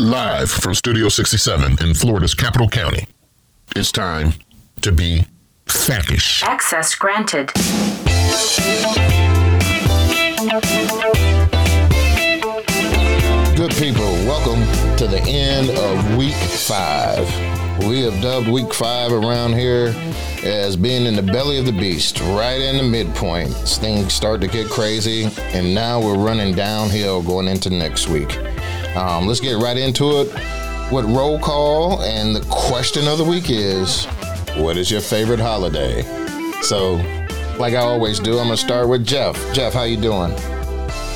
Live from Studio 67 in Florida's capital county. It's time to be FACish. Access granted. Good people, welcome to the end of week five. We have dubbed week five around here as being in the belly of the beast, right in the midpoint. Things start to get crazy, and now we're running downhill going into next week. Um, let's get right into it with roll call, and the question of the week is, what is your favorite holiday? So, like I always do, I'm gonna start with Jeff. Jeff, how you doing?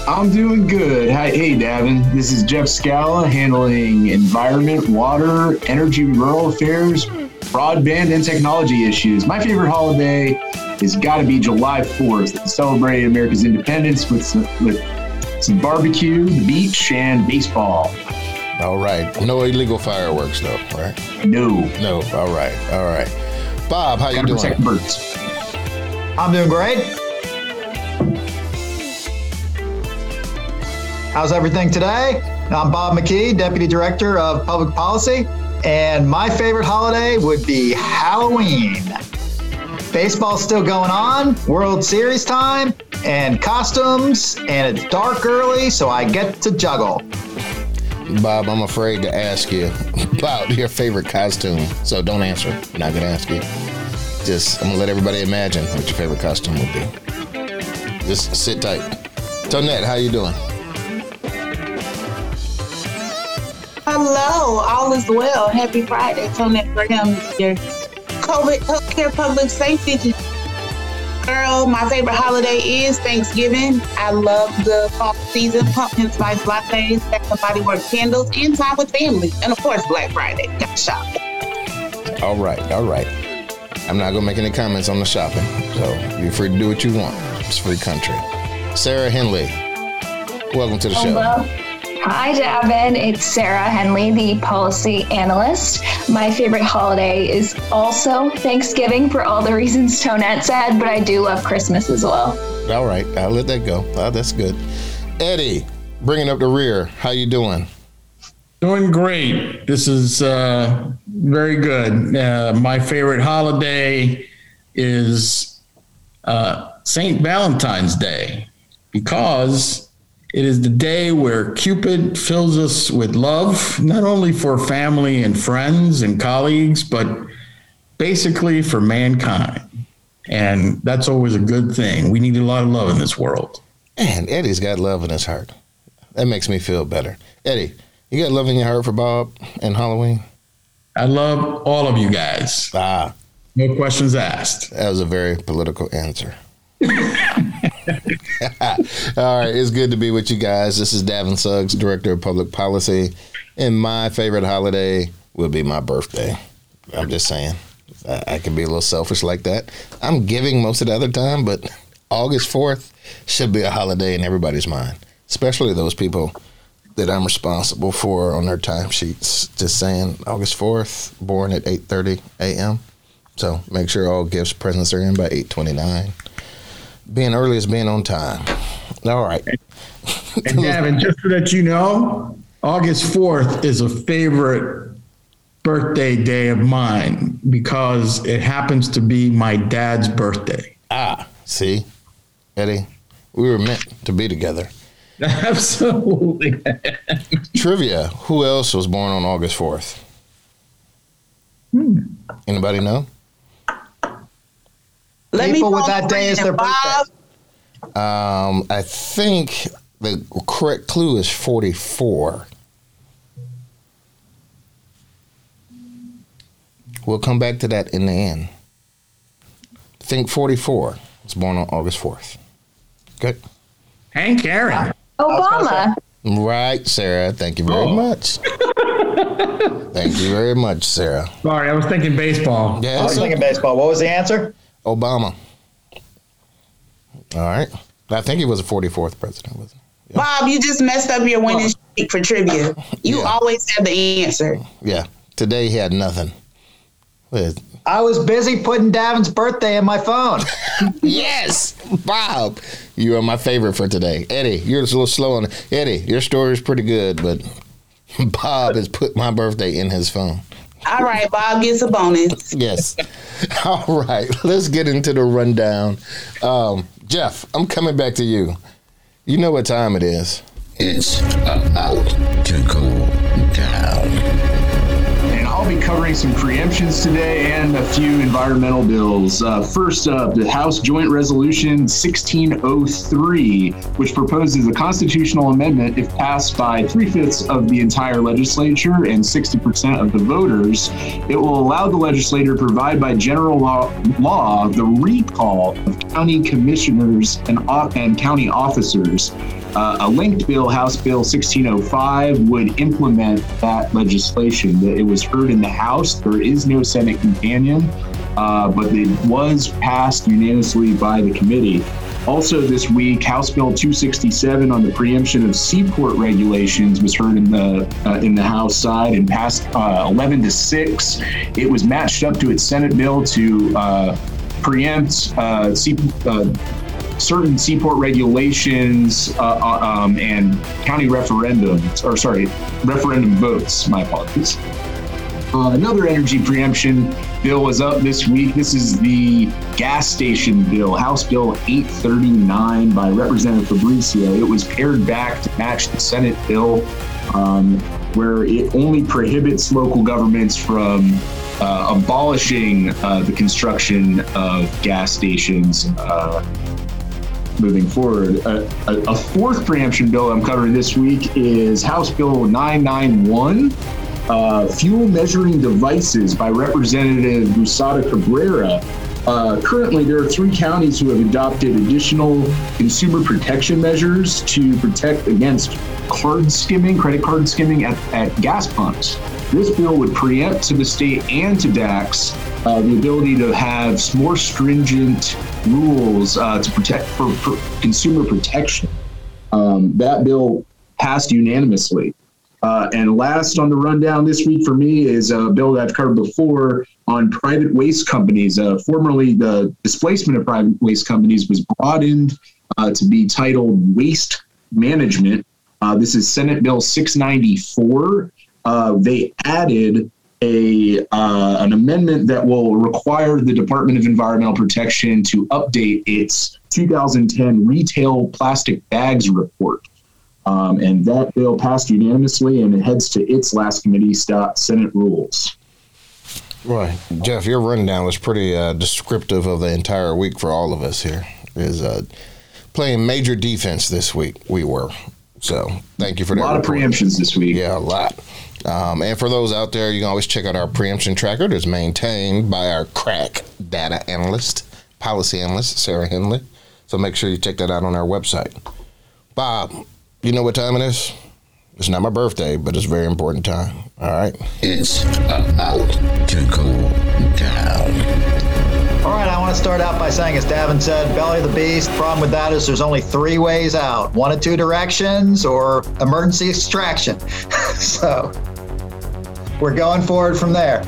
I'm doing good. Hi, hey, Davin. This is Jeff Scala handling environment, water, energy, rural affairs, broadband, and technology issues. My favorite holiday has got to be July 4th. celebrating America's independence with with some barbecue, the beach, and baseball. All right. No illegal fireworks, though, right? No. No. All right. All right. Bob, how you Gotta doing? protect birds. I'm doing great. How's everything today? I'm Bob McKee, Deputy Director of Public Policy, and my favorite holiday would be Halloween. Baseball's still going on, World Series time, and costumes, and it's dark early, so I get to juggle. Bob, I'm afraid to ask you about your favorite costume, so don't answer. I'm not gonna ask you. Just I'm gonna let everybody imagine what your favorite costume would be. Just sit tight. Tonette, how you doing? Hello, all is well. Happy Friday. Tonette Graham, your COVID healthcare public safety. Girl, my favorite holiday is Thanksgiving. I love the fall season, pumpkin spice lattes, Bath and Body Works candles, and time with family. And of course, Black Friday. Got to shop. All right, all right. I'm not gonna make any comments on the shopping, so you're free to do what you want. It's free country. Sarah Henley, welcome to the show. Hello. Hi, Davin. It's Sarah Henley, the policy analyst. My favorite holiday is also Thanksgiving for all the reasons Tonette said, but I do love Christmas as well. All right, I'll let that go. Oh, that's good. Eddie, bringing up the rear. How you doing? Doing great. This is uh, very good. Uh, my favorite holiday is uh, St. Valentine's Day because it is the day where Cupid fills us with love, not only for family and friends and colleagues, but basically for mankind. And that's always a good thing. We need a lot of love in this world. Man, Eddie's got love in his heart. That makes me feel better. Eddie, you got love in your heart for Bob and Halloween? I love all of you guys. Ah, No questions asked. that was a very political answer. All right, it's good to be with you guys. This is Davin Suggs, Director of Public Policy, and my favorite holiday will be my birthday. I'm just saying, I, I can be a little selfish like that. I'm giving most of the other time, but August 4th should be a holiday in everybody's mind, especially those people that I'm responsible for on their timesheets. Just saying, August 4th, born at 8:30 a.m. So make sure all gifts, presents are in by 8:29 being early is being on time. All right. And Gavin, just so that you know, August 4th is a favorite birthday day of mine because it happens to be my dad's birthday. Ah, see, Eddie, we were meant to be together. Absolutely. Trivia: Who else was born on August fourth? Anybody know? Let People me with that day as their Bob. Um, I think the correct clue is forty-four. We'll come back to that in the end. Think forty-four was born on August fourth. Good. Hank Aaron. Obama. Right, Sarah. Thank you very Oh. much. Thank you very much, Sarah. Sorry, I was thinking baseball. I Yes, was thinking baseball. What was the answer? Obama. All right. I think he was the 44th president, wasn't he? Bob, you just messed up your winning streak for trivia. You Yeah. always have the answer. Yeah. Today he had nothing. With- I was busy putting Davin's birthday in my phone. Yes, Bob. You are my favorite for today. Eddie, you're a little slow on Eddie, your story is pretty good, but Bob has put my birthday in his phone. All right, Bob gets a bonus. Yes. All right. Let's get into the rundown. Um, Jeff, I'm coming back to you. You know what time it is. It's about to go down. And I'll be covering some preemptions today and a few environmental bills. Uh, first up, the House Joint Resolution 1603, which proposes a constitutional amendment if passed by three fifths of the entire legislature and 60% of the voters. It will allow the legislature to provide by general law, law the recall of county commissioners and, and county officers. Uh, a linked bill, House Bill 1605, would implement that legislation. It was heard in the House. There is no Senate companion, uh, but it was passed unanimously by the committee. Also, this week, House Bill 267 on the preemption of seaport regulations was heard in the uh, in the House side and passed uh, 11 to six. It was matched up to its Senate bill to uh, preempt uh, sea, certain seaport regulations uh, uh, um, and county referendums, or sorry, referendum votes. My apologies. Uh, another energy preemption bill was up this week. This is the gas station bill, House Bill 839 by Representative Fabricio. It was pared back to match the Senate bill, um, where it only prohibits local governments from uh, abolishing uh, the construction of gas stations uh, moving forward. A, a, a, fourth preemption bill I'm covering this week is House Bill 991, uh, Fuel Measuring Devices by Representative Busatta Cabrera. Uh, currently, there are three counties who have adopted additional consumer protection measures to protect against card skimming, credit card skimming at, at gas pumps. This bill would preempt to the state and to DACS uh, the ability to have more stringent rules uh, to protect for, for consumer protection. Um, that bill passed unanimously. Uh, and last on the rundown this week for me is a bill that I've covered before on private waste companies. Uh, formerly, the displacement of private waste companies was broadened uh, to be titled Waste Management. Uh, this is Senate Bill 694 uh, they added a uh, an amendment that will require the Department of Environmental Protection to update its 2010 retail plastic bags report. Um, and that bill passed unanimously and it heads to its last committee, stop Senate rules. Right. Jeff, your rundown was pretty uh, descriptive of the entire week for all of us here. Is uh, playing major defense this week. We were. So thank you for that. A lot report. of preemptions this week. Yeah, a lot. Um, and for those out there, you can always check out our preemption tracker that's maintained by our crack data analyst, policy analyst, Sarah Henley. So make sure you check that out on our website. Bob, you know what time it is? It's not my birthday, but it's a very important time. All right? It's about to go down. All right, I want to start out by saying, as Davin said, belly of the beast. Problem with that is there's only three ways out one of two directions or emergency extraction. so we're going forward from there.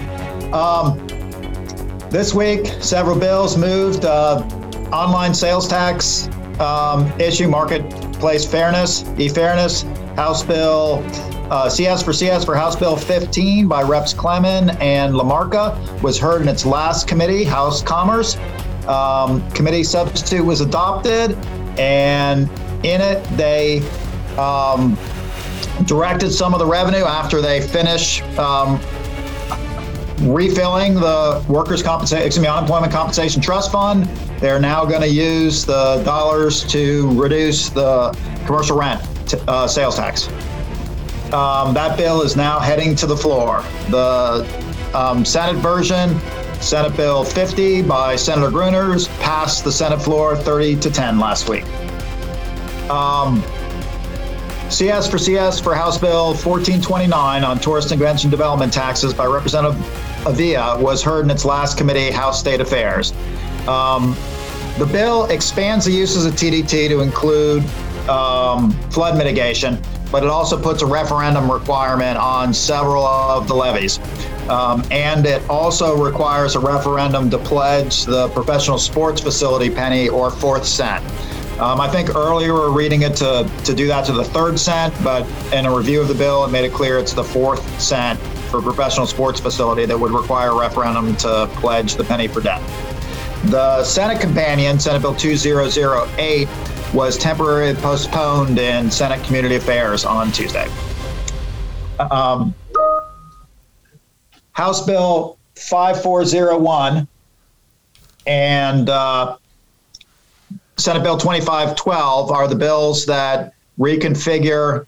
Um, this week, several bills moved. Uh, online sales tax um, issue, marketplace fairness, e-fairness, House Bill uh, CS for CS for House Bill 15 by Reps Clemons and LaMarca was heard in its last committee, House Commerce. Um, committee substitute was adopted, and in it they um, directed some of the revenue after they finish um, refilling the workers' compensation, excuse me, unemployment compensation trust fund. They're now going to use the dollars to reduce the commercial rent t- uh, sales tax. Um, that bill is now heading to the floor. The um, Senate version, Senate Bill 50 by Senator Gruters, passed the Senate floor 30 to 10 last week. Um, CS for CS for House Bill 1429 on tourist and convention development taxes by Representative Avila was heard in its last committee, House State Affairs. Um, the bill expands the uses of TDT to include um, flood mitigation, but it also puts a referendum requirement on several of the levies. Um, and it also requires a referendum to pledge the professional sports facility penny or fourth cent. Um, I think earlier we were reading it to, to do that to the third cent, but in a review of the bill, it made it clear it's the fourth cent for professional sports facility that would require a referendum to pledge the penny for death. The Senate companion, Senate Bill 2008, was temporarily postponed in Senate Community Affairs on Tuesday. Um, House Bill 5401 and uh, Senate Bill 2512 are the bills that reconfigure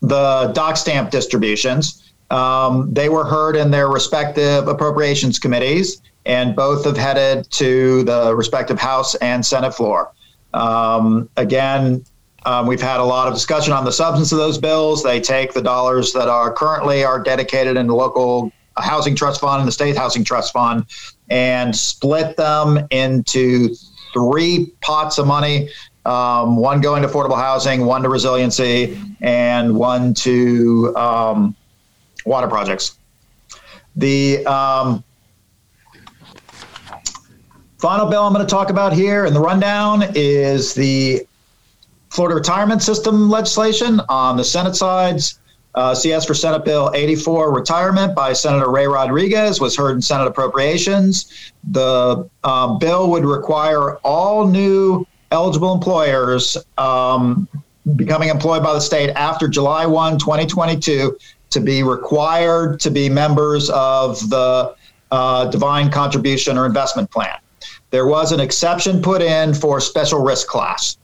the doc stamp distributions. Um, they were heard in their respective appropriations committees, and both have headed to the respective House and Senate floor. Um, again, um, we've had a lot of discussion on the substance of those bills. They take the dollars that are currently are dedicated in the local housing trust fund and the state housing trust fund and split them into three pots of money um, one going to affordable housing, one to resiliency, and one to um, water projects. The um, final bill I'm going to talk about here in the rundown is the Florida retirement system legislation on the Senate sides. Uh, CS for Senate Bill 84, retirement by Senator Ray Rodrigues, was heard in Senate Appropriations. The uh, bill would require all new eligible employers um, becoming employed by the state after July 1, 2022, to be required to be members of the uh, Defined Contribution or Investment Plan. There was an exception put in for special risk class.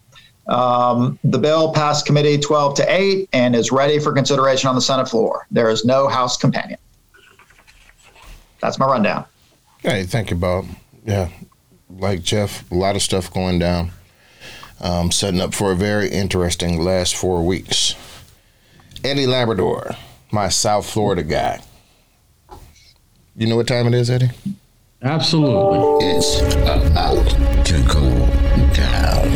Um, the bill passed committee 12 to 8 and is ready for consideration on the Senate floor. There is no House companion. That's my rundown. Hey, thank you, Bob. Yeah, like Jeff, a lot of stuff going down. Um, setting up for a very interesting last four weeks. Eddie Labrador, my South Florida guy. You know what time it is, Eddie? Absolutely. It's about to go down.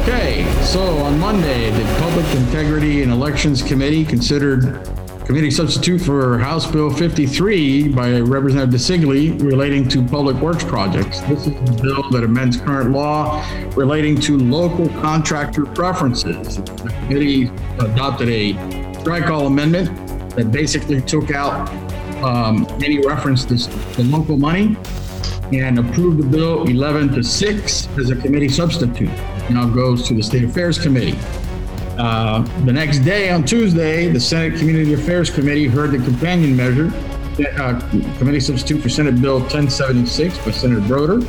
Okay, so on Monday, the Public Integrity and Elections Committee considered committee substitute for House Bill 53 by Representative DiCeglie relating to public works projects. This is the bill that amends current law relating to local contractor preferences. The committee adopted a strike all amendment that basically took out um, any reference to, to local money and approved the bill 11 to 6 as a committee substitute now goes to the State Affairs Committee. Uh, the next day, on Tuesday, the Senate Community Affairs Committee heard the companion measure, uh, committee substitute for Senate Bill 1076 by Senator Brodeur.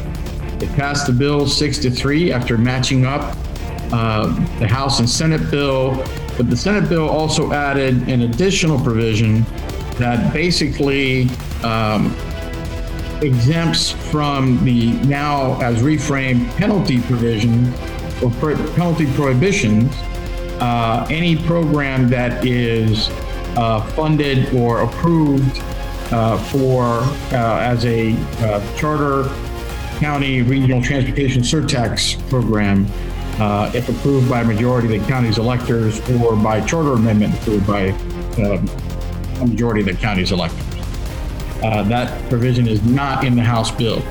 It passed the bill six to three after matching up uh, the House and Senate bill. But the Senate bill also added an additional provision that basically um, exempts from the now as reframed penalty provision or penalty prohibitions, uh, any program that is uh, funded or approved uh, for uh, as a uh, charter county regional transportation surtax program, uh, if approved by a majority of the county's electors or by charter amendment approved by um, a majority of the county's electors. that provision is not in the House bill.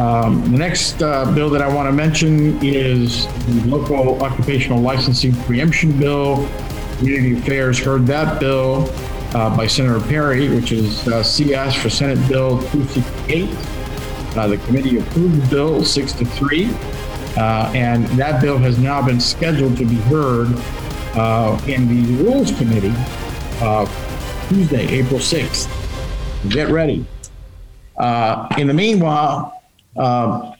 Um, the next uh, bill that I want to mention is the local occupational licensing preemption bill. Community Affairs heard that bill uh, by Senator Perry, which is uh, CS for Senate Bill 268. Uh, the committee approved the bill six to three, uh, and that bill has now been scheduled to be heard uh, in the Rules Committee Tuesday, April 6th. Get ready. in the meanwhile, uh,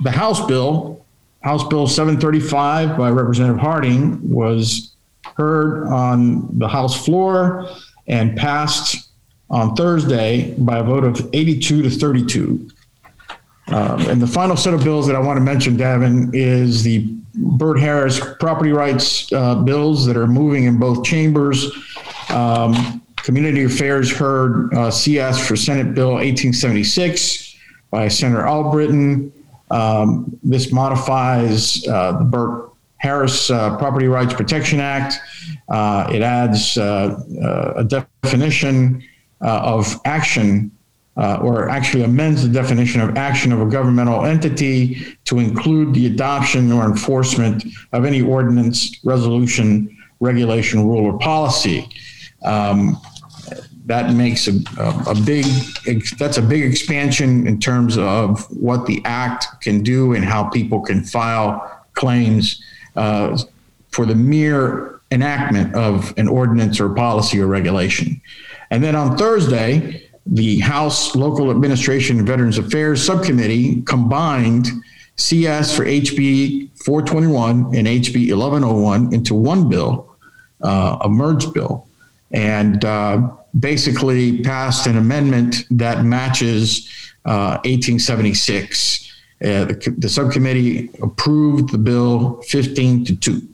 the House bill, House Bill 735 by Representative Harding, was heard on the House floor and passed on Thursday by a vote of 82 to 32. Um, and the final set of bills that I want to mention, Davin, is the Bert Harris property rights uh, bills that are moving in both chambers. Um, Community Affairs heard uh, CS for Senate Bill 1876 by Senator Albritton. Um, this modifies uh, the Bert Harris uh, Property Rights Protection Act. Uh, it adds uh, uh, a definition of action or actually amends the definition of action of a governmental entity to include the adoption or enforcement of any ordinance, resolution, regulation, rule, or policy. Um, that makes a, a, big that's a big expansion in terms of what the act can do and how people can file claims uh, for the mere enactment of an ordinance or policy or regulation. And then on Thursday, the House Local Administration and Veterans Affairs Subcommittee combined CS for HB 421 and HB 1101 into one bill, uh, a merged bill, and uh, basically passed an amendment that matches uh, 1876. Uh, the, the, subcommittee approved the bill 15 to 2.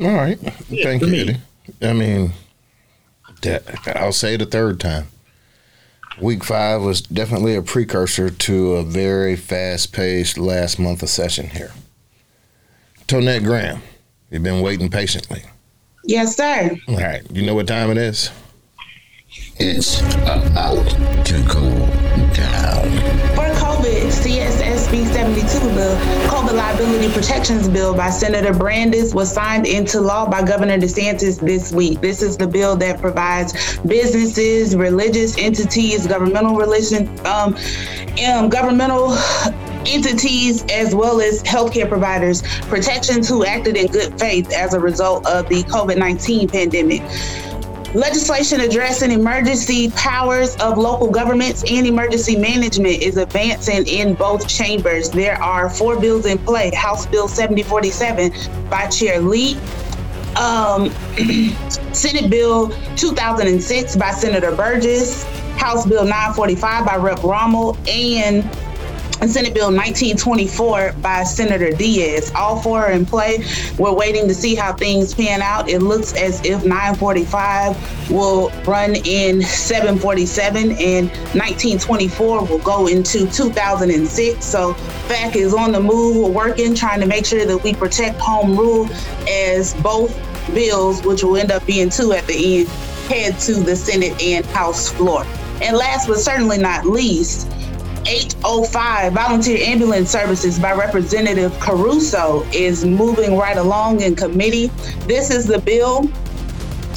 All right. Thank you, Eddie. I mean, I'll say it a third time. Week five was definitely a precursor to a very fast paced last month of session here. Tonette Graham, you've been waiting patiently. Yes, sir. All right. You know what time it is? It's about to go down. For COVID, CSSB 72 bill, COVID liability protections bill by Senator Brandes was signed into law by Governor DeSantis this week. This is the bill that provides businesses, religious entities, governmental religion, um, um governmental entities as well as healthcare providers protections who acted in good faith as a result of the COVID 19 pandemic. Legislation addressing emergency powers of local governments and emergency management is advancing in both chambers. There are four bills in play House Bill 7047 by Chair Lee, um, Senate Bill 2006 by Senator Burgess, House Bill 945 by Rep. Rommel, and and Senate Bill 1924 by Senator Diaz. All four are in play. We're waiting to see how things pan out. It looks as if 945 will run in 747 and 1924 will go into 2006. So FAC is on the move. We're working, trying to make sure that we protect home rule as both bills, which will end up being two at the end, head to the Senate and House floor. And last but certainly not least, 805 Volunteer Ambulance Services by Representative Caruso is moving right along in committee. This is the bill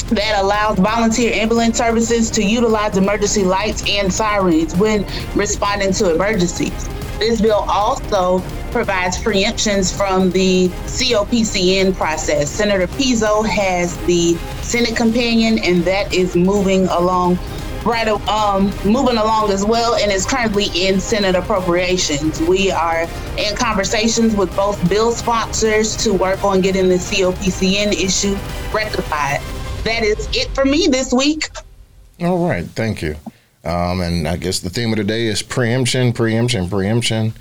that allows volunteer ambulance services to utilize emergency lights and sirens when responding to emergencies. This bill also provides preemptions from the COPCN process. Senator Pizzo has the Senate companion, and that is moving along right um, moving along as well and is currently in Senate appropriations. We are in conversations with both bill sponsors to work on getting the COPCN issue rectified. That is it for me this week. All right, thank you. Um, and I guess the theme of the day is preemption, preemption, preemption.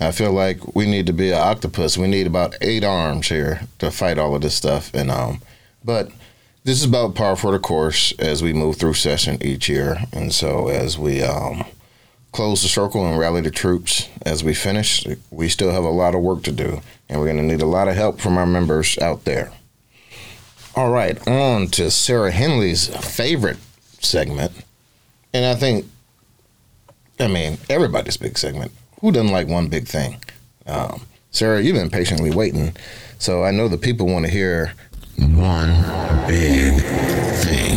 I feel like we need to be an octopus. We need about eight arms here to fight all of this stuff. And um, but this is about par for the course as we move through session each year. And so as we um, close the circle and rally the troops as we finish, we still have a lot of work to do. And we're going to need a lot of help from our members out there. All right, on to Sarah Henley's favorite segment. And I think, I mean, everybody's big segment. Who doesn't like one big thing? Um, Sarah, you've been patiently waiting. So I know the people want to hear one big thing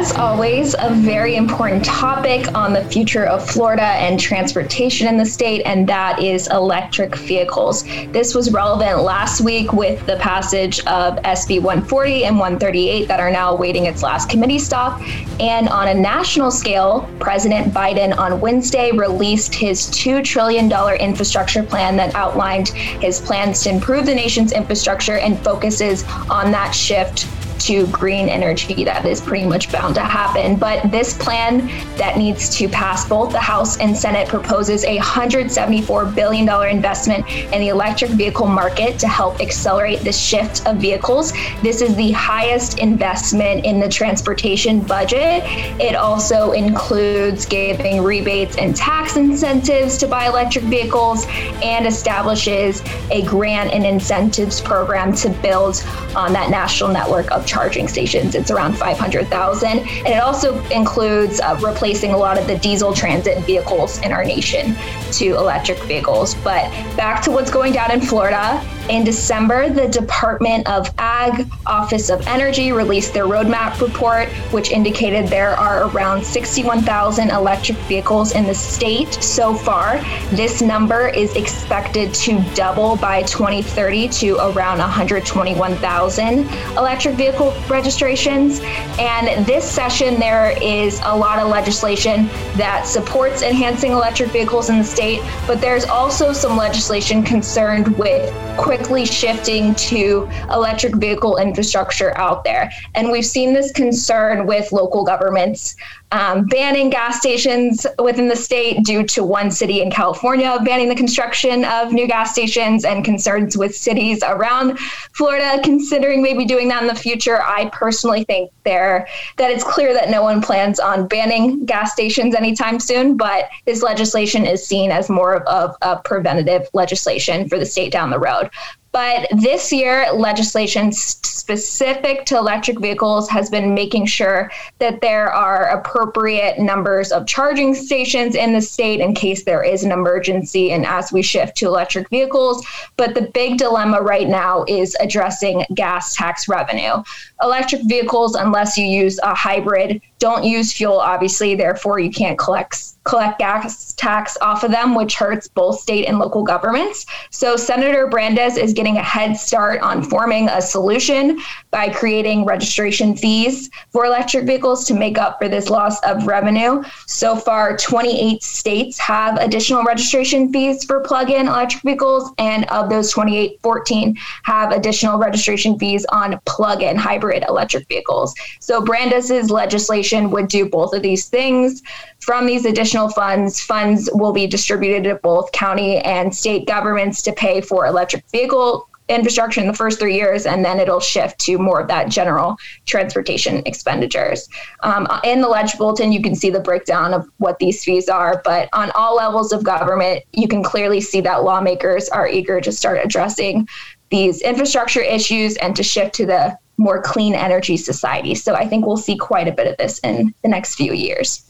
as always, a very important topic on the future of Florida and transportation in the state, and that is electric vehicles. This was relevant last week with the passage of SB 140 and 138 that are now awaiting its last committee stop. And on a national scale, President Biden on Wednesday released his $2 trillion infrastructure plan that outlined his plans to improve the nation's infrastructure and focuses on that shift to green energy that is pretty much bound to happen. But this plan that needs to pass both the House and Senate proposes a $174 billion investment in the electric vehicle market to help accelerate the shift of vehicles. This is the highest investment in the transportation budget. It also includes giving rebates and tax tax incentives to buy electric vehicles and establishes a grant and incentives program to build on that national network of charging stations. It's around 500,000. And it also includes uh, replacing a lot of the diesel transit vehicles in our nation to electric vehicles. But back to what's going down in Florida. In December, the Department of Ag Office of Energy released their roadmap report, which indicated there are around 61,000 electric vehicles in the state so far. This number is expected to double by 2030 to around 121,000 electric vehicle registrations. And this session, there is a lot of legislation that supports enhancing electric vehicles in the state, but there's also some legislation concerned with quickly shifting to electric vehicle infrastructure out there. And we've seen this concern with local governments um, banning gas stations within the state due to one city in California banning the construction of new gas stations and concerns with cities around Florida considering maybe doing that in the future. I personally think there that it's clear that no one plans on banning gas stations anytime soon, but this legislation is seen as more of, of a preventative legislation for the state down the road. But this year, legislation specific to electric vehicles has been making sure that there are appropriate numbers of charging stations in the state in case there is an emergency and as we shift to electric vehicles. But the big dilemma right now is addressing gas tax revenue. Electric vehicles, unless you use a hybrid, don't use fuel, obviously, therefore, you can't collect collect gas tax off of them, which hurts both state and local governments. So Senator Brandes is getting a head start on forming a solution by creating registration fees for electric vehicles to make up for this loss of revenue. So far, 28 states have additional registration fees for plug-in electric vehicles, and of those 28, 14 have additional registration fees on plug-in hybrid electric vehicles. So Brandes's legislation would do both of these things. From these additional funds, funds will be distributed to both county and state governments to pay for electric vehicle infrastructure in the first three years, and then it'll shift to more of that general transportation expenditures. Um, in the Ledge Bulletin, you can see the breakdown of what these fees are, but on all levels of government, you can clearly see that lawmakers are eager to start addressing these infrastructure issues and to shift to the more clean energy society. So I think we'll see quite a bit of this in the next few years.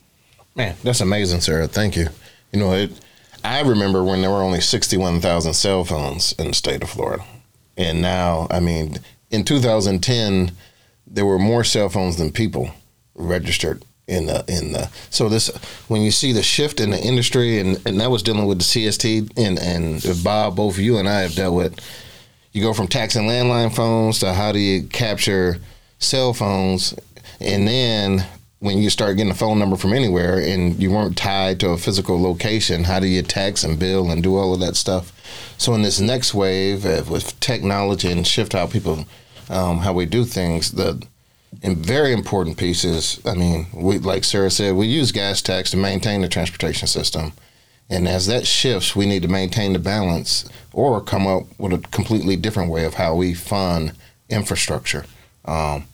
Man, that's amazing, Sarah. Thank you. You know, it, I remember when there were only 61,000 cell phones in the state of Florida. And now, I mean, in 2010, there were more cell phones than people registered in the in the so this when you see the shift in the industry and, and that was dealing with the CST and and Bob both you and I have dealt with you go from taxing landline phones to how do you capture cell phones and then when you start getting a phone number from anywhere and you weren't tied to a physical location, how do you text and bill and do all of that stuff? So in this next wave uh, with technology and shift how people, um, how we do things, the and very important pieces. I mean, we like Sarah said, we use gas tax to maintain the transportation system, and as that shifts, we need to maintain the balance or come up with a completely different way of how we fund infrastructure. Um,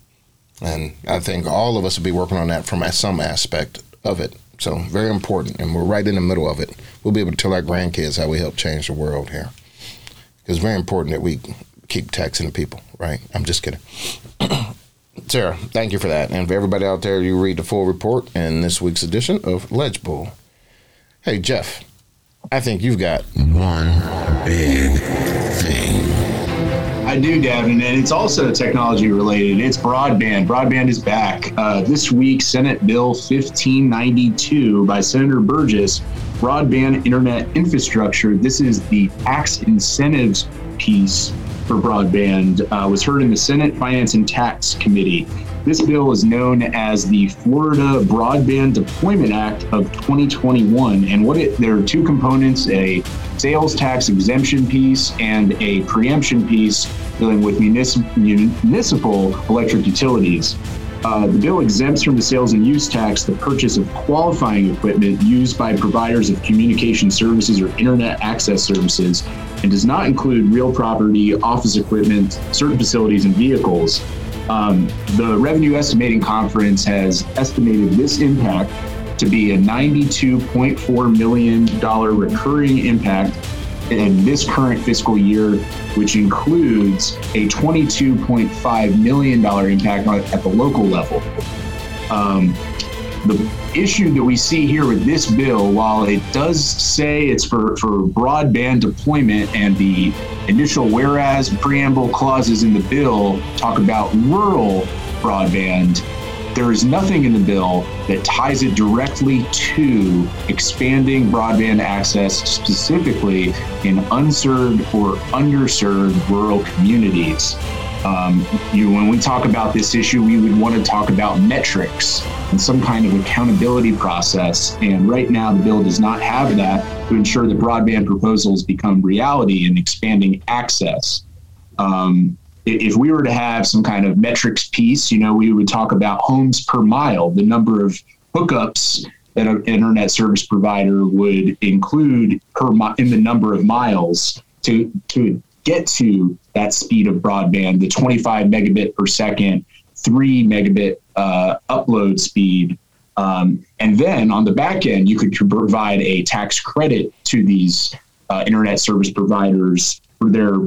and I think all of us will be working on that from some aspect of it. So very important, and we're right in the middle of it. We'll be able to tell our grandkids how we help change the world here. It's very important that we keep taxing the people, right? I'm just kidding. Sarah, thank you for that. And for everybody out there, you read the full report in this week's edition of Ledge Bull. Hey, Jeff, I think you've got one big thing. I do, Davin, and it's also technology related. It's broadband. Broadband is back. Uh, this week, Senate Bill 1592 by Senator Burgess, broadband internet infrastructure. This is the tax incentives piece for broadband, uh, was heard in the Senate Finance and Tax Committee. This bill is known as the Florida Broadband Deployment Act of 2021. And what it there are two components, a sales tax exemption piece and a preemption piece dealing with municipal, electric utilities. Uh, the bill exempts from the sales and use tax the purchase of qualifying equipment used by providers of communication services or internet access services and does not include real property, office equipment, certain facilities, and vehicles. Um, the Revenue Estimating Conference has estimated this impact to be a $92.4 million recurring impact in this current fiscal year, which includes a $22.5 million impact at the local level. Um, the issue that we see here with this bill, while it does say it's for, for broadband deployment and the initial whereas preamble clauses in the bill talk about rural broadband, there is nothing in the bill that ties it directly to expanding broadband access specifically in unserved or underserved rural communities. Um, you, when we talk about this issue, we would want to talk about metrics and some kind of accountability process. And right now, the bill does not have that to ensure that broadband proposals become reality and expanding access. Um, if we were to have some kind of metrics piece, you know, we would talk about homes per mile, the number of hookups that an internet service provider would include per mi- in the number of miles to to get to that speed of broadband, the 25 megabit per second, three megabit uh, upload speed. Um, and then on the back end, you could provide a tax credit to these uh, internet service providers their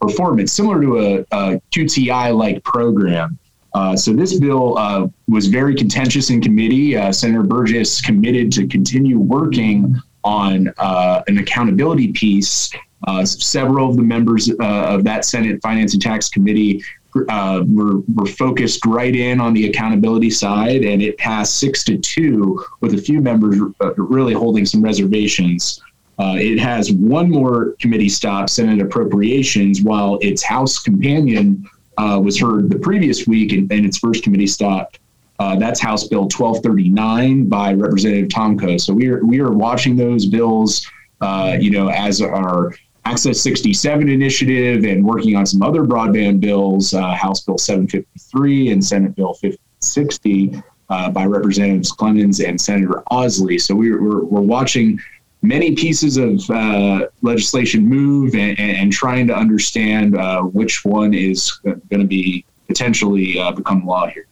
performance, similar to a, a QTI like program. Uh, so this bill uh, was very contentious in committee. Uh, Senator Burgess committed to continue working on uh, an accountability piece. Uh, several of the members uh, of that Senate Finance and Tax Committee were, were focused right in on the accountability side, and it passed six to two, with a few members really holding some reservations. Uh, it has one more committee stop, Senate Appropriations, while its House companion uh, was heard the previous week and, in its first committee stop. Uh, that's House Bill 1239 by Representative Tomkow. So we are we are watching those bills, uh, you know, as our Access 67 initiative and working on some other broadband bills, uh, House Bill 753 and Senate Bill 5060 uh, by Representatives Clemons and Senator Ausley. So we're, we're, we're watching many pieces of uh, legislation move and, and, trying to understand uh, which one is going to be potentially uh, become law here.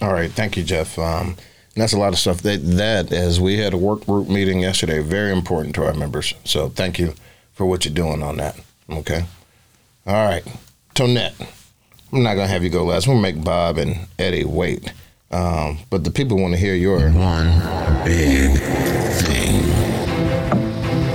All right, thank you, Jeff. Um, that's a lot of stuff. That that as we had a work group meeting yesterday, very important to our members. So thank you for what you're doing on that. Okay. All right, Tonette. I'm not gonna have you go last. We'll make Bob and Eddie wait. Um, but the people want to hear your one big thing.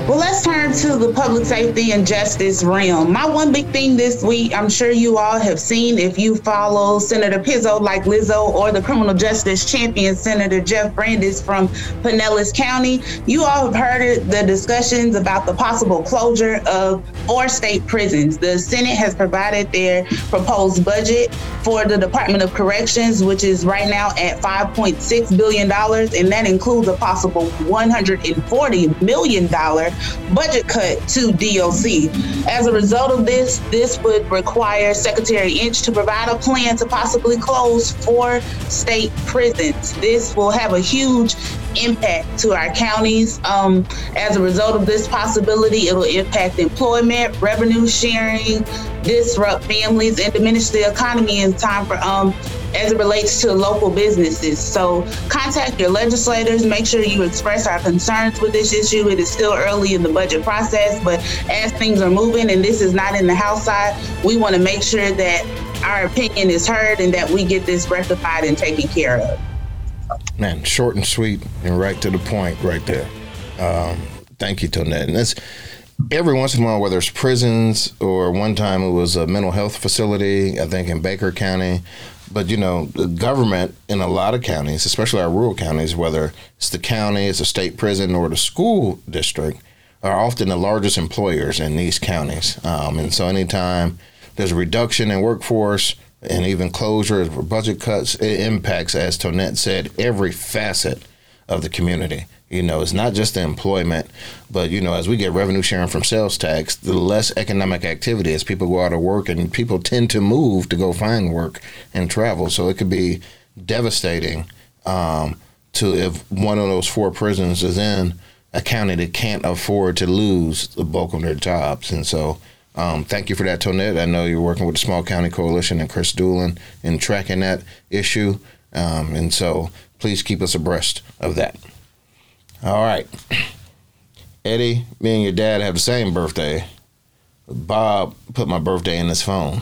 Well, let's turn to the public safety and justice realm. My one big thing this week, I'm sure you all have seen if you follow Senator Pizzo like Lizzo or the criminal justice champion, Senator Jeff Brandes from Pinellas County. You all have heard the discussions about the possible closure of four state prisons. The Senate has provided their proposed budget for the Department of Corrections, which is right now at $5.6 billion, and that includes a possible $140 million budget cut to DOC. As a result of this, this would require Secretary Inch to provide a plan to possibly close four state prisons. This will have a huge impact to our counties. Um, as a result of this possibility, it'll impact employment, revenue sharing, disrupt families, and diminish the economy in time for um, as it relates to local businesses. So contact your legislators. Make sure you express our concerns with this issue. It is still early in the budget process, but as things are moving and this is not in the House side, we want to make sure that our opinion is heard and that we get this rectified and taken care of. Man, short and sweet and right to the point right there. Um, thank you, Tonette. And that's every once in a while, whether it's prisons or one time it was a mental health facility, I think in Baker County. But you know, the government in a lot of counties, especially our rural counties, whether it's the county, it's a state prison, or the school district, are often the largest employers in these counties. Um, and so, anytime there's a reduction in workforce, and even closures or budget cuts, it impacts, as Tonette said, every facet of the community. You know, it's not just the employment, but you know, as we get revenue sharing from sales tax, the less economic activity as people go out of work and people tend to move to go find work and travel. So it could be devastating um, to if one of those four prisons is in a county that can't afford to lose the bulk of their jobs. And so um, thank you for that, Tonette. I know you're working with the Small County Coalition and Chris Doolin in tracking that issue. Um, and so please keep us abreast of that. All right. Eddie, me and your dad have the same birthday. Bob put my birthday in his phone.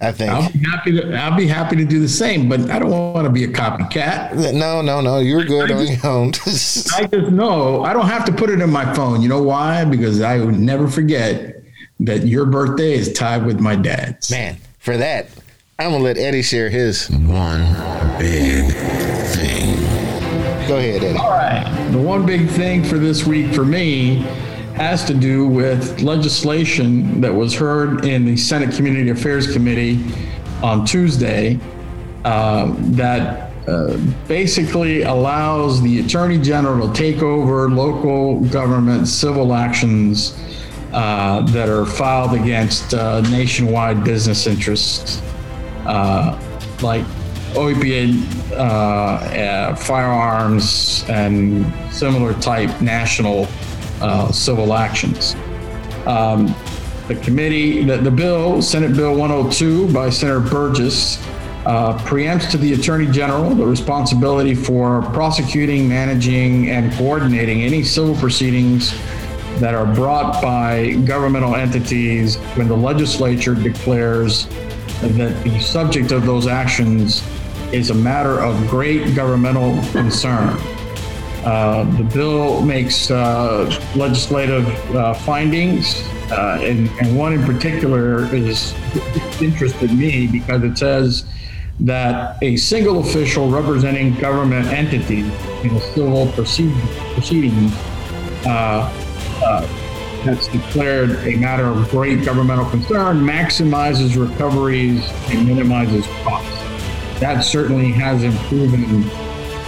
I think. I'll be happy to. I'll be happy to do the same, but I don't want to be a copycat. No, no, no. You're good on your own. I just know I don't have to put it in my phone. You know why? Because I would never forget that your birthday is tied with my dad's. Man, for that, I'm gonna let Eddie share his. One big. Go ahead, Eddie. All right. The one big thing for this week for me has to do with legislation that was heard in the Senate Community Affairs Committee on Tuesday uh, that uh, basically allows the Attorney General to take over local government civil actions uh, that are filed against uh, nationwide business interests, uh, like opiate, uh, uh, firearms, and similar type national uh, civil actions. Um, the committee, the, the bill, Senate Bill 102 by Senator Burgess, uh, preempts to the Attorney General the responsibility for prosecuting, managing, and coordinating any civil proceedings that are brought by governmental entities when the legislature declares that the subject of those actions is a matter of great governmental concern. Uh, the bill makes uh, legislative uh, findings, uh, and, and one in particular is interested me because it says that a single official representing government entity in a civil proceeding, proceeding uh, uh, that's declared a matter of great governmental concern maximizes recoveries and minimizes costs. That certainly hasn't proven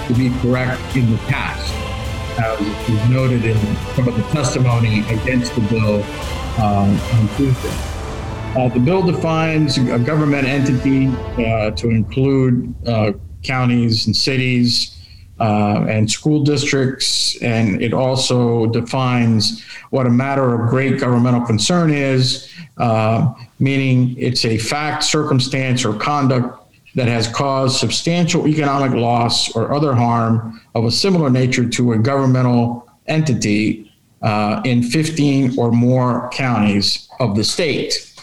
to be correct in the past, as is noted in some of the testimony against the bill um, on Tuesday. Uh, the bill defines a government entity uh, to include uh, counties and cities uh, and school districts, and it also defines what a matter of great governmental concern is, uh, meaning it's a fact, circumstance, or conduct that has caused substantial economic loss or other harm of a similar nature to a governmental entity uh, in 15 or more counties of the state.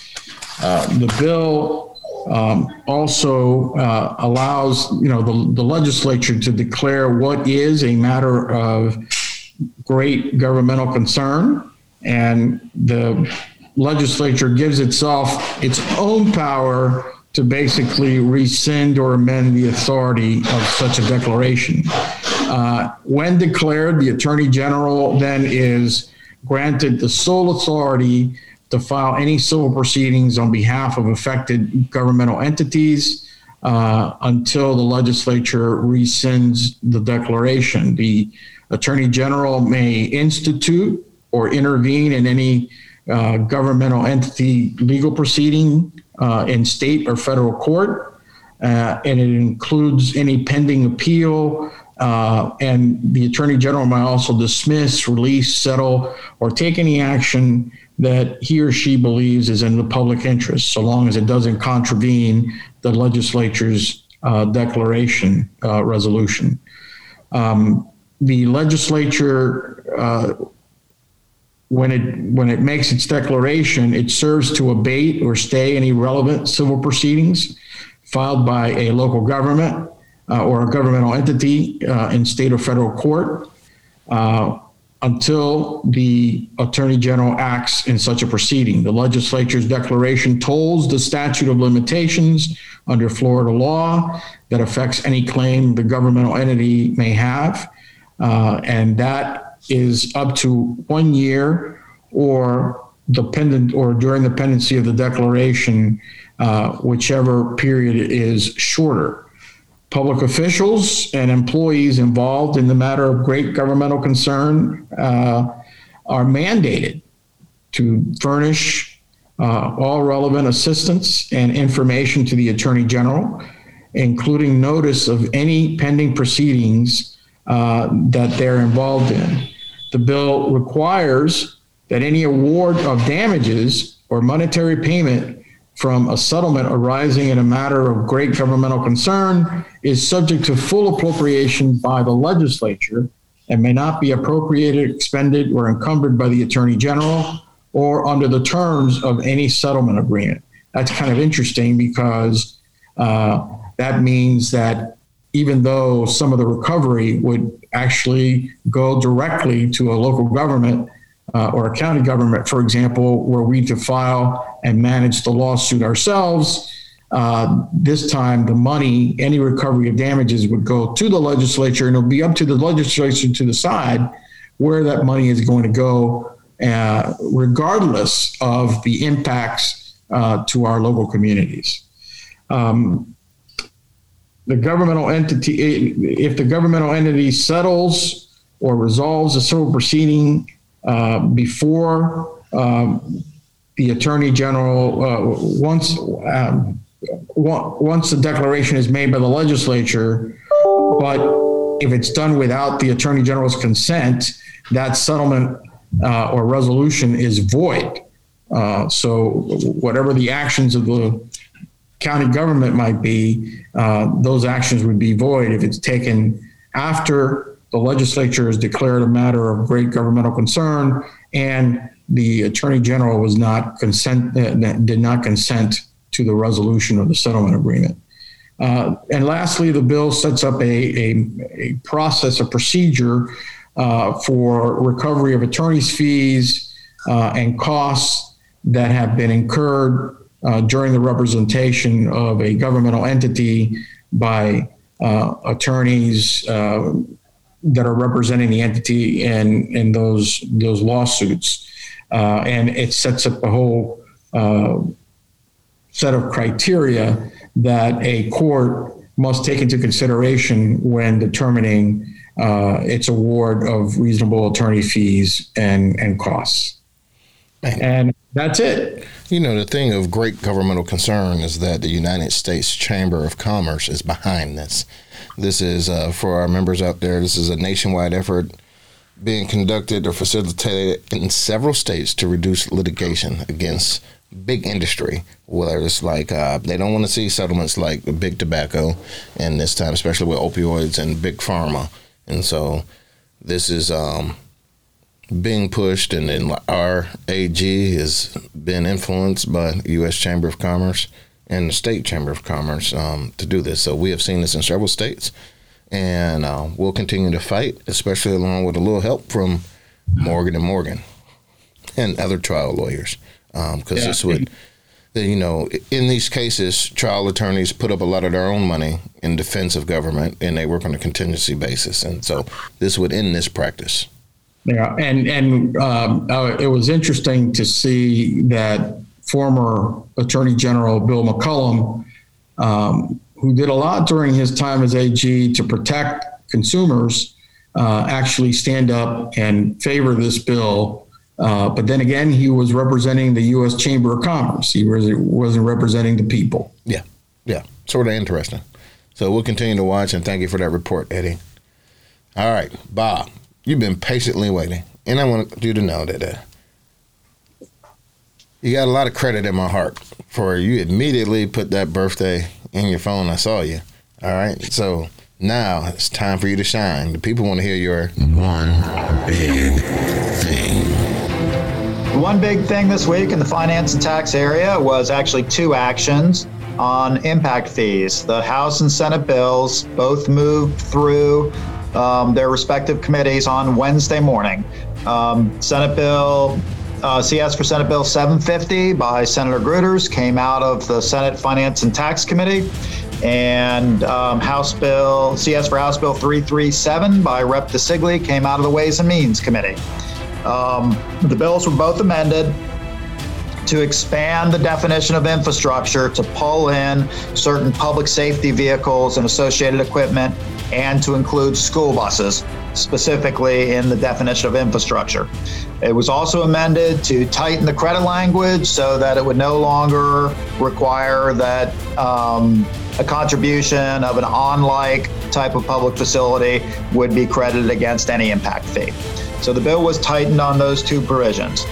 Uh, the bill um, also uh, allows, you know, the, the legislature to declare what is a matter of great governmental concern, and the legislature gives itself its own power to basically rescind or amend the authority of such a declaration. Uh, when declared, the Attorney General then is granted the sole authority to file any civil proceedings on behalf of affected governmental entities uh, until the legislature rescinds the declaration. The Attorney General may institute or intervene in any uh, governmental entity legal proceeding uh, in state or federal court, uh, and it includes any pending appeal. Uh, and the attorney general may also dismiss, release, settle, or take any action that he or she believes is in the public interest, so long as it doesn't contravene the legislature's uh, declaration uh, resolution. Um, the legislature uh, when it when it makes its declaration, it serves to abate or stay any relevant civil proceedings filed by a local government uh, or a governmental entity uh, in state or federal court uh, until the attorney general acts in such a proceeding. The legislature's declaration tolls the statute of limitations under Florida law that affects any claim the governmental entity may have, uh, and that is up to one year or dependent or during the pendency of the declaration, uh, whichever period is shorter. Public officials and employees involved in the matter of great governmental concern uh, are mandated to furnish uh, all relevant assistance and information to the Attorney General, including notice of any pending proceedings uh, that they're involved in. The bill requires that any award of damages or monetary payment from a settlement arising in a matter of great governmental concern is subject to full appropriation by the legislature and may not be appropriated, expended, or encumbered by the Attorney General or under the terms of any settlement agreement. That's kind of interesting because uh, that means that even though some of the recovery would actually go directly to a local government uh, or a county government, for example, where we to file and manage the lawsuit ourselves, uh, this time the money, any recovery of damages would go to the legislature, and it'll be up to the legislature to decide where that money is going to go, uh, regardless of the impacts uh, to our local communities. Um, the governmental entity, if the governmental entity settles or resolves a civil proceeding uh, before um, the attorney general, uh, once um, once the declaration is made by the legislature, but if it's done without the attorney general's consent, that settlement uh, or resolution is void. Uh, so whatever the actions of the county government might be, uh, those actions would be void if it's taken after the legislature has declared a matter of great governmental concern and the attorney general was not consent uh, did not consent to the resolution of the settlement agreement. Uh, and lastly, the bill sets up a, a, a process, a procedure uh, for recovery of attorney's fees uh, and costs that have been incurred uh, during the representation of a governmental entity by uh, attorneys uh, that are representing the entity in, in those, those lawsuits. and it sets up a whole set of criteria that a court must take into consideration when determining uh, its award of reasonable attorney fees and, and costs. And that's it. You know, the thing of great governmental concern is that the United States Chamber of Commerce is behind this. This is, uh, for our members out there, this is a nationwide effort being conducted or facilitated in several states to reduce litigation against big industry, whether it's like uh, they don't want to see settlements like big tobacco, and this time, especially with opioids and big pharma, and so this is um, being pushed, and then our AG has been influenced by the U.S. Chamber of Commerce and the State Chamber of Commerce um, to do this. So we have seen this in several states, and uh, we'll continue to fight, especially along with a little help from Morgan and Morgan and other trial lawyers because um, yeah. this would you know, in these cases, trial attorneys put up a lot of their own money in defense of government, and they work on a contingency basis, and so this would end this practice. Yeah, and and um, uh, it was interesting to see that former Attorney General Bill McCollum, um, who did a lot during his time as AG to protect consumers, uh, actually stand up and favor this bill uh, but then again, he was representing the U.S. Chamber of Commerce. He was, wasn't representing the people. Yeah, yeah, sort of interesting. So we'll continue to watch and thank you for that report, Eddie. All right, Bob, you've been patiently waiting, and I want you to know that uh, you got a lot of credit in my heart for you immediately put that birthday in your phone. I saw you. All right, so now it's time for you to shine. The people want to hear your one big thing. One big thing this week in the finance and tax area was actually two actions on impact fees. The House and Senate bills both moved through um, their respective committees on Wednesday morning. Um, Senate Bill uh, CS for Senate Bill 750 by Senator Gruters came out of the Senate Finance and Tax Committee, and um, House Bill CS for House Bill 337 by Rep. DiCeglie came out of the Ways and Means Committee. Um, the bills were both amended to expand the definition of infrastructure to pull in certain public safety vehicles and associated equipment and to include school buses, specifically in the definition of infrastructure. It was also amended to tighten the credit language so that it would no longer require that um, a contribution of an on like type of public facility would be credited against any impact fee. So the bill was tightened on those two provisions.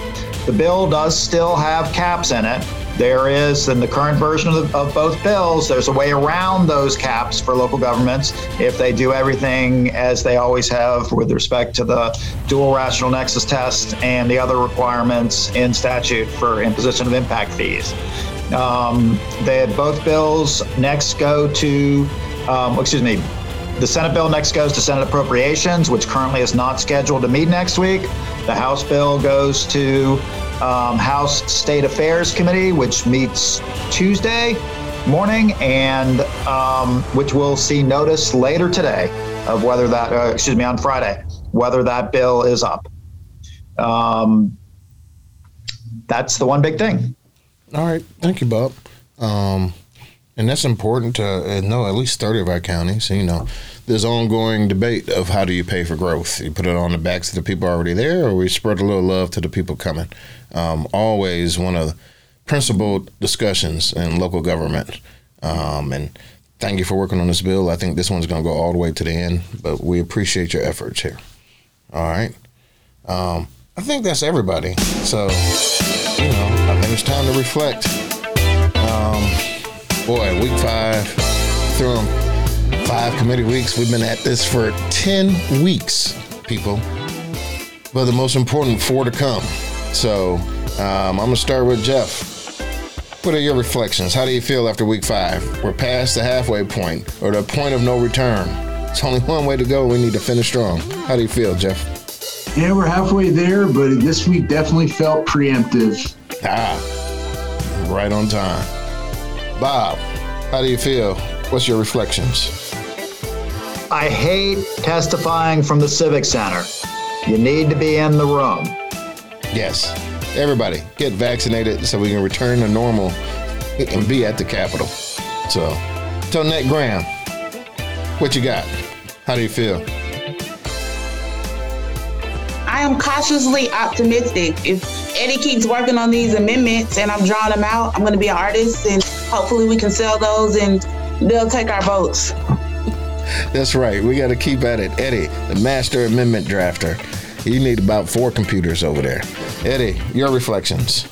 The bill does still have caps in it there is, in the current version of, of, both bills, there's a way around those caps for local governments if they do everything as they always have with respect to the dual rational nexus test and the other requirements in statute for imposition of impact fees. Um, they had both bills next go to, um, excuse me, the Senate bill next goes to Senate Appropriations, which currently is not scheduled to meet next week. The House bill goes to um, House State Affairs Committee, which meets Tuesday morning, and um, which will see notice later today of whether that, uh, excuse me, on Friday, whether that bill is up. Um, that's the one big thing. All right, thank you, Bob. Um, and that's important to uh, know at least 30 of our counties. You know, there's ongoing debate of how do you pay for growth? You put it on the backs of the people already there, or we spread a little love to the people coming. Um, always one of the principal discussions in local government. Um, and thank you for working on this bill. I think this one's going to go all the way to the end, but we appreciate your efforts here. All right. Um, I think that's everybody. So, you know, I think it's time to reflect. Um, boy, week five, through them five committee weeks. We've been at this for 10 weeks, people. But the most important, four to come. So um, I'm going to start with Jeff. What are your reflections? How do you feel after week five? We're past the halfway point or the point of no return. It's only one way to go. We need to finish strong. How do you feel, Jeff? Yeah, we're halfway there, but this week definitely felt preemptive. Ah, right on time. Bob, how do you feel? What's your reflections? I hate testifying from the Civic Center. You need to be in the room. Yes. Everybody, get vaccinated so we can return to normal and be at the Capitol. So, Tonette Graham, what you got? How do you feel? I am cautiously optimistic. If Eddie keeps working on these amendments and I'm drawing them out, I'm going to be an artist and hopefully we can sell those and they'll take our votes. That's right. We got to keep at it. Eddie, the master amendment drafter. You need about four computers over there. Eddie, your reflections.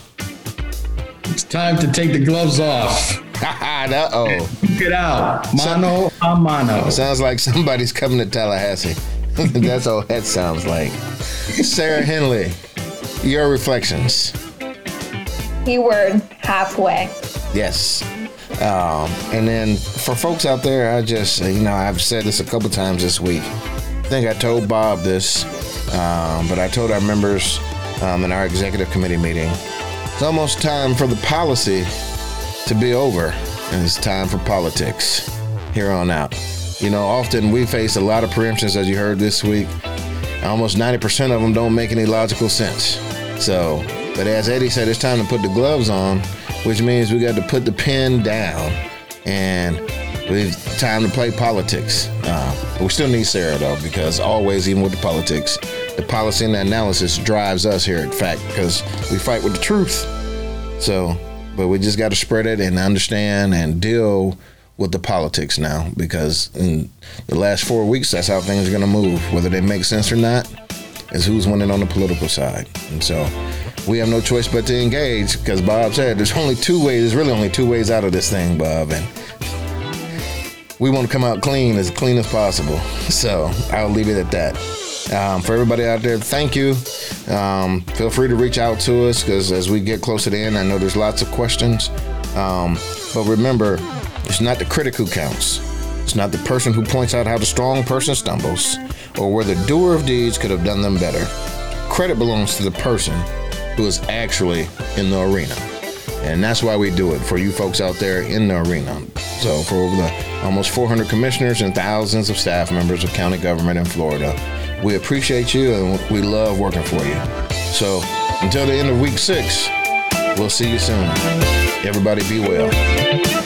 It's time to take the gloves off. uh oh. Get out. Mano a mano. Sounds like somebody's coming to Tallahassee. That's all that sounds like. Sarah Henley, your reflections. Keyword halfway. Yes. Um, and then for folks out there, I just, you know, I've said this a couple times this week. I think I told Bob this, um, but I told our members um, in our executive committee meeting it's almost time for the policy to be over, and it's time for politics here on out. You know, often we face a lot of preemptions, as you heard this week. Almost 90% of them don't make any logical sense. So, but as Eddie said, it's time to put the gloves on which means we got to put the pen down and it's time to play politics. Uh, we still need Sarah though, because always, even with the politics, the policy and the analysis drives us here at FAC because we fight with the truth. So, but we just got to spread it and understand and deal with the politics now because in the last four weeks, that's how things are going to move. Whether they make sense or not, is who's winning on the political side. And so we have no choice but to engage because Bob said there's only two ways, there's really only two ways out of this thing, Bob. And we want to come out clean, as clean as possible. So I'll leave it at that. Um, for everybody out there, thank you. Um, feel free to reach out to us because as we get closer to the end, I know there's lots of questions. Um, but remember, it's not the critic who counts. It's not the person who points out how the strong person stumbles or where the doer of deeds could have done them better. Credit belongs to the person who is actually in the arena. And that's why we do it for you folks out there in the arena. So, for over the almost 400 commissioners and thousands of staff members of county government in Florida, we appreciate you and we love working for you. So, until the end of week six, we'll see you soon. Everybody be well.